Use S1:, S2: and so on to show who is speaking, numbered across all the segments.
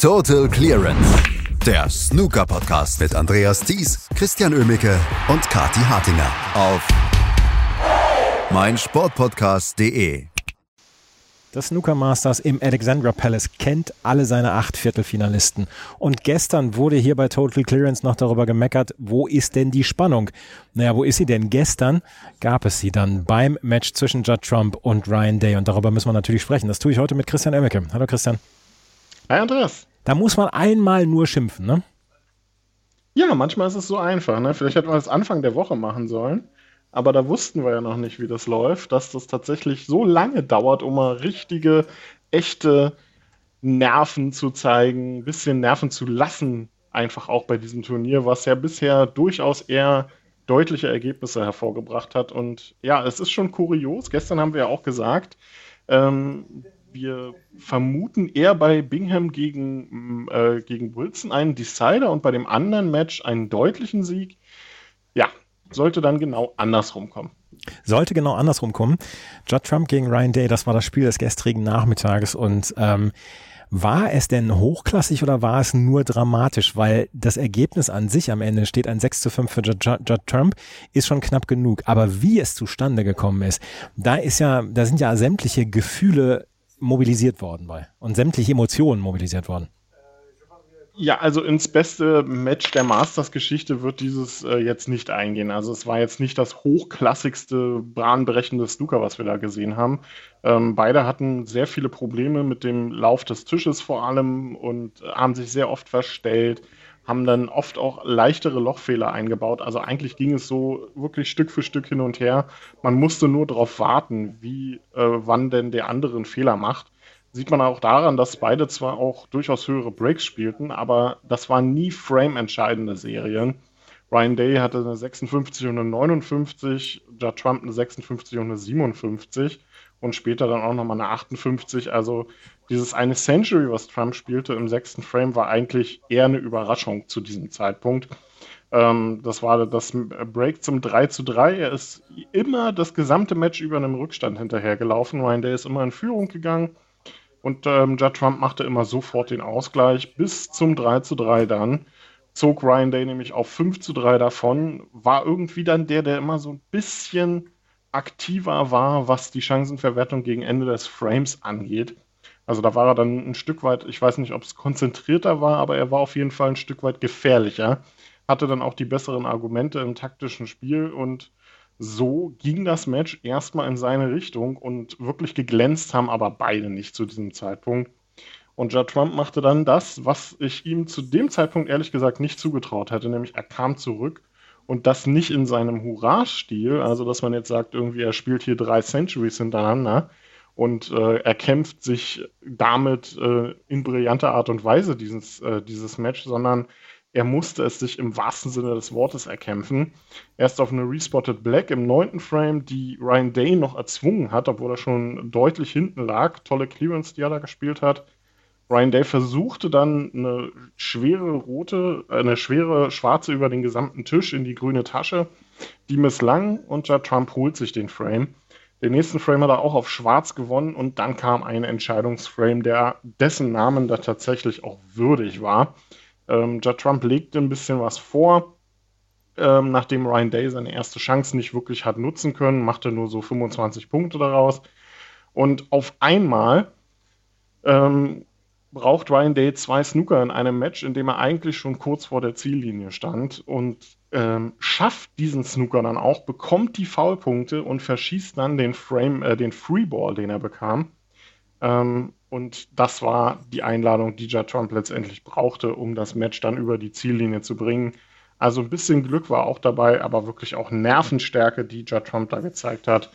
S1: Total Clearance, der Snooker-Podcast mit Andreas Thies, Christian Ömicke und Kati Hartinger auf meinsportpodcast.de.
S2: Das Snooker Masters im Alexandra Palace kennt alle seine acht Viertelfinalisten. Und gestern wurde hier bei Total Clearance noch darüber gemeckert, wo ist denn die Spannung? Naja, wo ist sie denn? Gestern gab es sie dann beim Match zwischen Judd Trump und Ryan Day. Und darüber müssen wir natürlich sprechen. Das tue ich heute mit Christian Emmeke. Hallo Christian.
S3: Hi Andreas.
S2: Da muss man einmal nur schimpfen, ne?
S3: Ja, manchmal ist es so einfach. Ne? Vielleicht hätten wir das Anfang der Woche machen sollen. Aber da wussten wir ja noch nicht, wie das läuft, dass das tatsächlich so lange dauert, um mal richtige, echte Nerven zu zeigen, ein bisschen Nerven zu lassen, einfach auch bei diesem Turnier, was ja bisher durchaus eher deutliche Ergebnisse hervorgebracht hat. Und ja, es ist schon kurios. Gestern haben wir ja auch gesagt, ähm, wir vermuten eher bei Bingham gegen, äh, gegen Wilson einen Decider und bei dem anderen Match einen deutlichen Sieg. Ja, sollte dann genau andersrum kommen.
S2: Sollte genau andersrum kommen. Judd Trump gegen Ryan Day, das war das Spiel des gestrigen Nachmittages und ähm, war es denn hochklassig oder war es nur dramatisch? Weil das Ergebnis an sich am Ende steht ein 6 zu 5 für Judd, Judd Trump, ist schon knapp genug. Aber wie es zustande gekommen ist, da ist ja, da sind ja sämtliche Gefühle mobilisiert worden bei und sämtliche Emotionen mobilisiert worden.
S3: Ja, also ins beste Match der Masters-Geschichte wird dieses äh, jetzt nicht eingehen. Also es war jetzt nicht das hochklassigste, bahnbrechende Snooker, was wir da gesehen haben. Ähm, beide hatten sehr viele Probleme mit dem Lauf des Tisches vor allem und haben sich sehr oft verstellt, haben dann oft auch leichtere Lochfehler eingebaut. Also eigentlich ging es so wirklich Stück für Stück hin und her. Man musste nur darauf warten, wie, äh, wann denn der andere einen Fehler macht sieht man auch daran, dass beide zwar auch durchaus höhere Breaks spielten, aber das waren nie frame-entscheidende Serien. Ryan Day hatte eine 56 und eine 59, Judd Trump eine 56 und eine 57 und später dann auch nochmal eine 58. Also dieses eine Century, was Trump spielte im sechsten Frame, war eigentlich eher eine Überraschung zu diesem Zeitpunkt. Ähm, das war das Break zum 3 zu 3. Er ist immer das gesamte Match über einem Rückstand hinterhergelaufen. Ryan Day ist immer in Führung gegangen und ähm, Judd Trump machte immer sofort den Ausgleich bis zum 3 zu 3 dann. Zog Ryan Day nämlich auf 5 zu 3 davon, war irgendwie dann der, der immer so ein bisschen aktiver war, was die Chancenverwertung gegen Ende des Frames angeht. Also da war er dann ein Stück weit, ich weiß nicht, ob es konzentrierter war, aber er war auf jeden Fall ein Stück weit gefährlicher. Hatte dann auch die besseren Argumente im taktischen Spiel und so ging das Match erstmal in seine Richtung und wirklich geglänzt haben aber beide nicht zu diesem Zeitpunkt. Und Judd Trump machte dann das, was ich ihm zu dem Zeitpunkt ehrlich gesagt nicht zugetraut hätte, nämlich er kam zurück und das nicht in seinem Hurra-Stil, also dass man jetzt sagt, irgendwie er spielt hier drei Centuries hintereinander und äh, er kämpft sich damit äh, in brillanter Art und Weise dieses, äh, dieses Match, sondern er musste es sich im wahrsten Sinne des Wortes erkämpfen. Erst auf eine Respotted Black im neunten Frame, die Ryan Day noch erzwungen hat, obwohl er schon deutlich hinten lag. Tolle Clearance, die er da gespielt hat. Ryan Day versuchte dann eine schwere rote, eine schwere schwarze über den gesamten Tisch in die grüne Tasche. Die misslang und Judd Trump holt sich den Frame. Den nächsten Frame hat er auch auf schwarz gewonnen und dann kam ein Entscheidungsframe, der dessen Namen da tatsächlich auch würdig war. Ähm, Judd Trump legte ein bisschen was vor, ähm, nachdem Ryan Day seine erste Chance nicht wirklich hat nutzen können, machte nur so 25 Punkte daraus. Und auf einmal ähm, braucht Ryan Day zwei Snooker in einem Match, in dem er eigentlich schon kurz vor der Ziellinie stand und ähm, schafft diesen Snooker dann auch, bekommt die Foulpunkte und verschießt dann den Frame, äh, den Freeball, den er bekam. Ähm, und das war die Einladung, die Judd Trump letztendlich brauchte, um das Match dann über die Ziellinie zu bringen. Also ein bisschen Glück war auch dabei, aber wirklich auch Nervenstärke, die Judd Trump da gezeigt hat.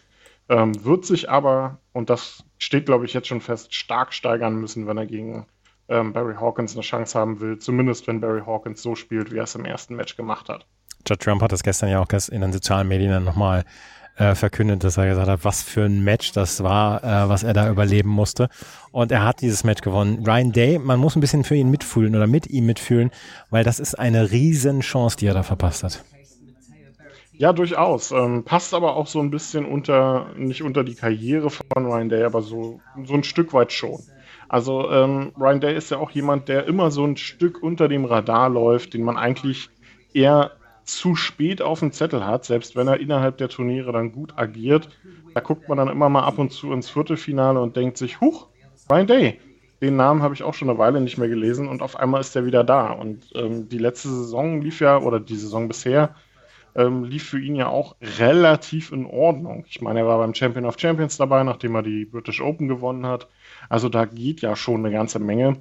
S3: Ähm, wird sich aber, und das steht, glaube ich, jetzt schon fest, stark steigern müssen, wenn er gegen ähm, Barry Hawkins eine Chance haben will. Zumindest wenn Barry Hawkins so spielt, wie er es im ersten Match gemacht hat.
S2: Judd Trump hat das gestern ja auch in den sozialen Medien nochmal äh, verkündet, dass er gesagt hat, was für ein Match das war, äh, was er da überleben musste. Und er hat dieses Match gewonnen. Ryan Day, man muss ein bisschen für ihn mitfühlen oder mit ihm mitfühlen, weil das ist eine riesen Chance, die er da verpasst hat.
S3: Ja, durchaus. Ähm, passt aber auch so ein bisschen unter, nicht unter die Karriere von Ryan Day, aber so, so ein Stück weit schon. Also ähm, Ryan Day ist ja auch jemand, der immer so ein Stück unter dem Radar läuft, den man eigentlich eher zu spät auf dem Zettel hat, selbst wenn er innerhalb der Turniere dann gut agiert. Da guckt man dann immer mal ab und zu ins Viertelfinale und denkt sich, huch, Ryan Day, den Namen habe ich auch schon eine Weile nicht mehr gelesen und auf einmal ist er wieder da. Und ähm, die letzte Saison lief ja, oder die Saison bisher, ähm, lief für ihn ja auch relativ in Ordnung. Ich meine, er war beim Champion of Champions dabei, nachdem er die British Open gewonnen hat. Also da geht ja schon eine ganze Menge.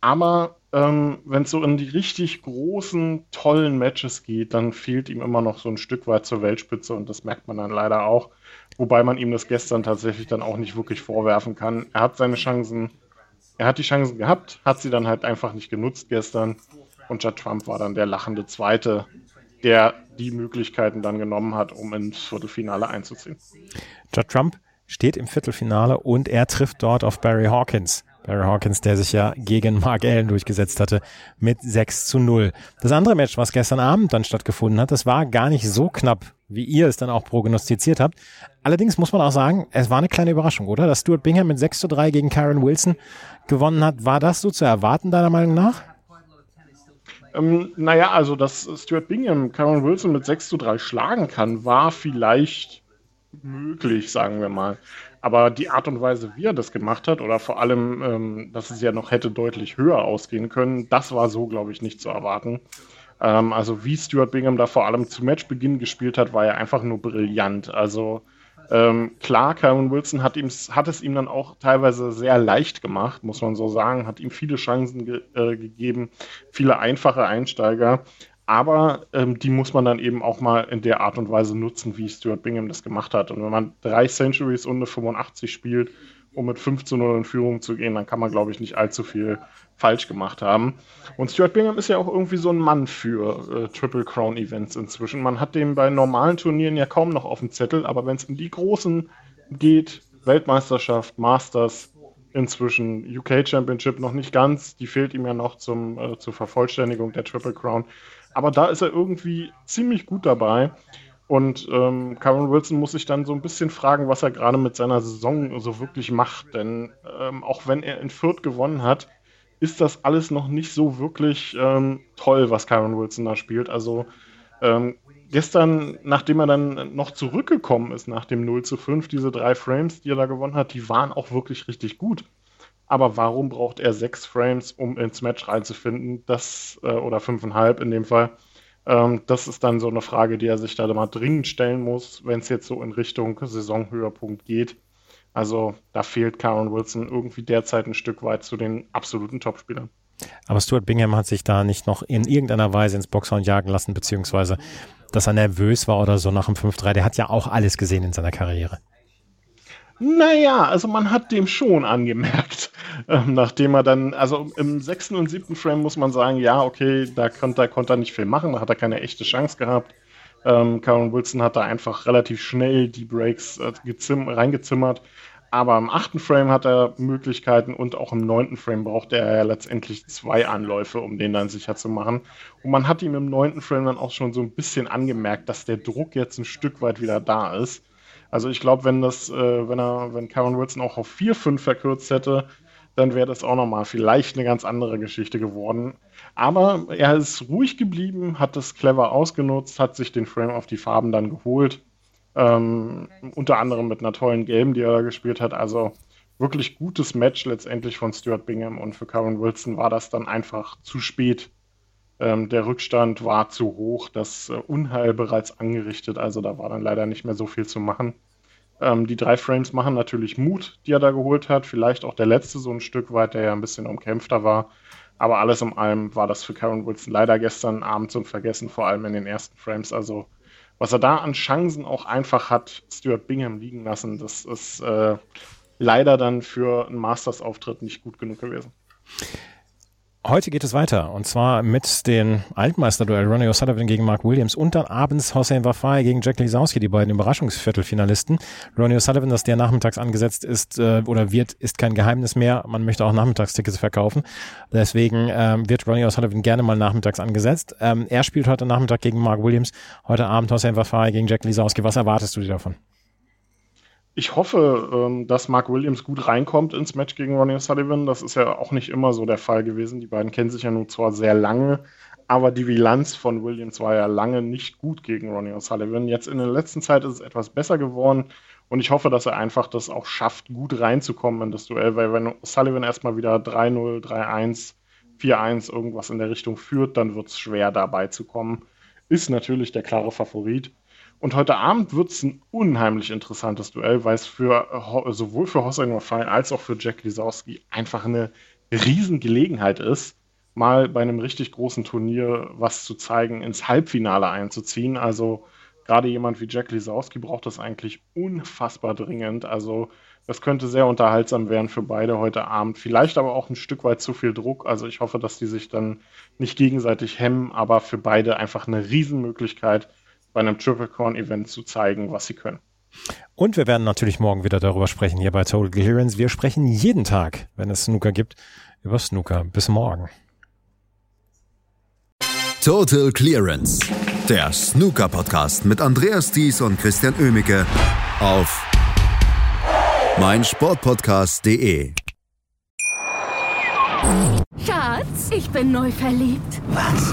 S3: Aber ähm, wenn es so in die richtig großen, tollen Matches geht, dann fehlt ihm immer noch so ein Stück weit zur Weltspitze und das merkt man dann leider auch. Wobei man ihm das gestern tatsächlich dann auch nicht wirklich vorwerfen kann. Er hat seine Chancen, er hat die Chancen gehabt, hat sie dann halt einfach nicht genutzt gestern. Und Judd Trump war dann der lachende Zweite, der die Möglichkeiten dann genommen hat, um ins Viertelfinale einzuziehen.
S2: Judd Trump steht im Viertelfinale und er trifft dort auf Barry Hawkins. Barry Hawkins, der sich ja gegen Mark Allen durchgesetzt hatte, mit 6 zu 0. Das andere Match, was gestern Abend dann stattgefunden hat, das war gar nicht so knapp, wie ihr es dann auch prognostiziert habt. Allerdings muss man auch sagen, es war eine kleine Überraschung, oder? Dass Stuart Bingham mit 6 zu 3 gegen Karen Wilson gewonnen hat. War das so zu erwarten, deiner Meinung nach?
S3: Ähm, naja, also, dass Stuart Bingham Karen Wilson mit 6 zu 3 schlagen kann, war vielleicht möglich, sagen wir mal. Aber die Art und Weise, wie er das gemacht hat, oder vor allem, ähm, dass es ja noch hätte deutlich höher ausgehen können, das war so, glaube ich, nicht zu erwarten. Ähm, also wie Stuart Bingham da vor allem zu Matchbeginn gespielt hat, war ja einfach nur brillant. Also ähm, klar, Karen Wilson hat, ihm, hat es ihm dann auch teilweise sehr leicht gemacht, muss man so sagen, hat ihm viele Chancen ge äh, gegeben, viele einfache Einsteiger. Aber ähm, die muss man dann eben auch mal in der Art und Weise nutzen, wie Stuart Bingham das gemacht hat. Und wenn man drei Centuries und eine 85 spielt, um mit 5 zu 0 in Führung zu gehen, dann kann man, glaube ich, nicht allzu viel falsch gemacht haben. Und Stuart Bingham ist ja auch irgendwie so ein Mann für äh, Triple Crown Events inzwischen. Man hat den bei normalen Turnieren ja kaum noch auf dem Zettel, aber wenn es in die großen geht, Weltmeisterschaft, Masters, inzwischen UK Championship noch nicht ganz, die fehlt ihm ja noch zum, äh, zur Vervollständigung der Triple Crown. Aber da ist er irgendwie ziemlich gut dabei. Und ähm, Karen Wilson muss sich dann so ein bisschen fragen, was er gerade mit seiner Saison so wirklich macht. Denn ähm, auch wenn er in Fürth gewonnen hat, ist das alles noch nicht so wirklich ähm, toll, was Karen Wilson da spielt. Also ähm, gestern, nachdem er dann noch zurückgekommen ist nach dem 0 zu 5, diese drei Frames, die er da gewonnen hat, die waren auch wirklich richtig gut. Aber warum braucht er sechs Frames, um ins Match reinzufinden? Das, äh, oder fünfeinhalb in dem Fall. Ähm, das ist dann so eine Frage, die er sich da mal dringend stellen muss, wenn es jetzt so in Richtung Saisonhöhepunkt geht. Also da fehlt Karen Wilson irgendwie derzeit ein Stück weit zu den absoluten Topspielern.
S2: Aber Stuart Bingham hat sich da nicht noch in irgendeiner Weise ins Boxhorn jagen lassen, beziehungsweise dass er nervös war oder so nach dem 5-3. Der hat ja auch alles gesehen in seiner Karriere.
S3: Naja, also man hat dem schon angemerkt, ähm, nachdem er dann, also im sechsten und siebten Frame muss man sagen, ja, okay, da konnte, konnte er nicht viel machen, da hat er keine echte Chance gehabt. Ähm, Karen Wilson hat da einfach relativ schnell die Breaks äh, reingezimmert. Aber im achten Frame hat er Möglichkeiten und auch im neunten Frame braucht er ja letztendlich zwei Anläufe, um den dann sicher zu machen. Und man hat ihm im neunten Frame dann auch schon so ein bisschen angemerkt, dass der Druck jetzt ein Stück weit wieder da ist. Also ich glaube, wenn das, äh, wenn er, wenn Karen Wilson auch auf 4-5 verkürzt hätte, dann wäre das auch nochmal vielleicht eine ganz andere Geschichte geworden. Aber er ist ruhig geblieben, hat das clever ausgenutzt, hat sich den Frame auf die Farben dann geholt. Ähm, unter anderem mit einer tollen Game, die er da gespielt hat. Also wirklich gutes Match letztendlich von Stuart Bingham und für Karen Wilson war das dann einfach zu spät. Ähm, der Rückstand war zu hoch, das äh, Unheil bereits angerichtet, also da war dann leider nicht mehr so viel zu machen. Ähm, die drei Frames machen natürlich Mut, die er da geholt hat. Vielleicht auch der letzte so ein Stück weit, der ja ein bisschen umkämpfter war. Aber alles in allem war das für Karen Wilson leider gestern Abend zum Vergessen, vor allem in den ersten Frames. Also, was er da an Chancen auch einfach hat, Stuart Bingham liegen lassen, das ist äh, leider dann für einen Masters-Auftritt nicht gut genug gewesen.
S2: Heute geht es weiter und zwar mit den Altmeister-Duell Ronnie O'Sullivan gegen Mark Williams und dann abends Hossein Wafai gegen Jack Lisowski, die beiden Überraschungsviertelfinalisten. Ronnie O'Sullivan, dass der nachmittags angesetzt ist äh, oder wird, ist kein Geheimnis mehr. Man möchte auch Nachmittagstickets verkaufen. Deswegen ähm, wird Ronnie O'Sullivan gerne mal nachmittags angesetzt. Ähm, er spielt heute Nachmittag gegen Mark Williams, heute Abend Hossein Wafai gegen Jack Lisowski. Was erwartest du dir davon?
S3: Ich hoffe, ähm, dass Mark Williams gut reinkommt ins Match gegen Ronnie Sullivan. Das ist ja auch nicht immer so der Fall gewesen. Die beiden kennen sich ja nun zwar sehr lange, aber die Bilanz von Williams war ja lange nicht gut gegen Ronnie O'Sullivan. Jetzt in der letzten Zeit ist es etwas besser geworden und ich hoffe, dass er einfach das auch schafft, gut reinzukommen in das Duell, weil wenn O'Sullivan erstmal wieder 3-0, 3-1, 4-1 irgendwas in der Richtung führt, dann wird es schwer dabei zu kommen. Ist natürlich der klare Favorit. Und heute Abend wird es ein unheimlich interessantes Duell, weil es für sowohl für Hossein Wafai als auch für Jack Lisowski einfach eine Riesengelegenheit ist, mal bei einem richtig großen Turnier was zu zeigen, ins Halbfinale einzuziehen. Also gerade jemand wie Jack Lisowski braucht das eigentlich unfassbar dringend. Also das könnte sehr unterhaltsam werden für beide heute Abend. Vielleicht aber auch ein Stück weit zu viel Druck. Also ich hoffe, dass die sich dann nicht gegenseitig hemmen, aber für beide einfach eine Riesenmöglichkeit, bei einem Triple Corn Event zu zeigen, was sie können.
S2: Und wir werden natürlich morgen wieder darüber sprechen hier bei Total Clearance. Wir sprechen jeden Tag, wenn es Snooker gibt, über Snooker. Bis morgen.
S1: Total Clearance, der Snooker Podcast mit Andreas Thies und Christian Ömicke auf meinsportpodcast.de.
S4: Schatz, ich bin neu verliebt.
S5: Was?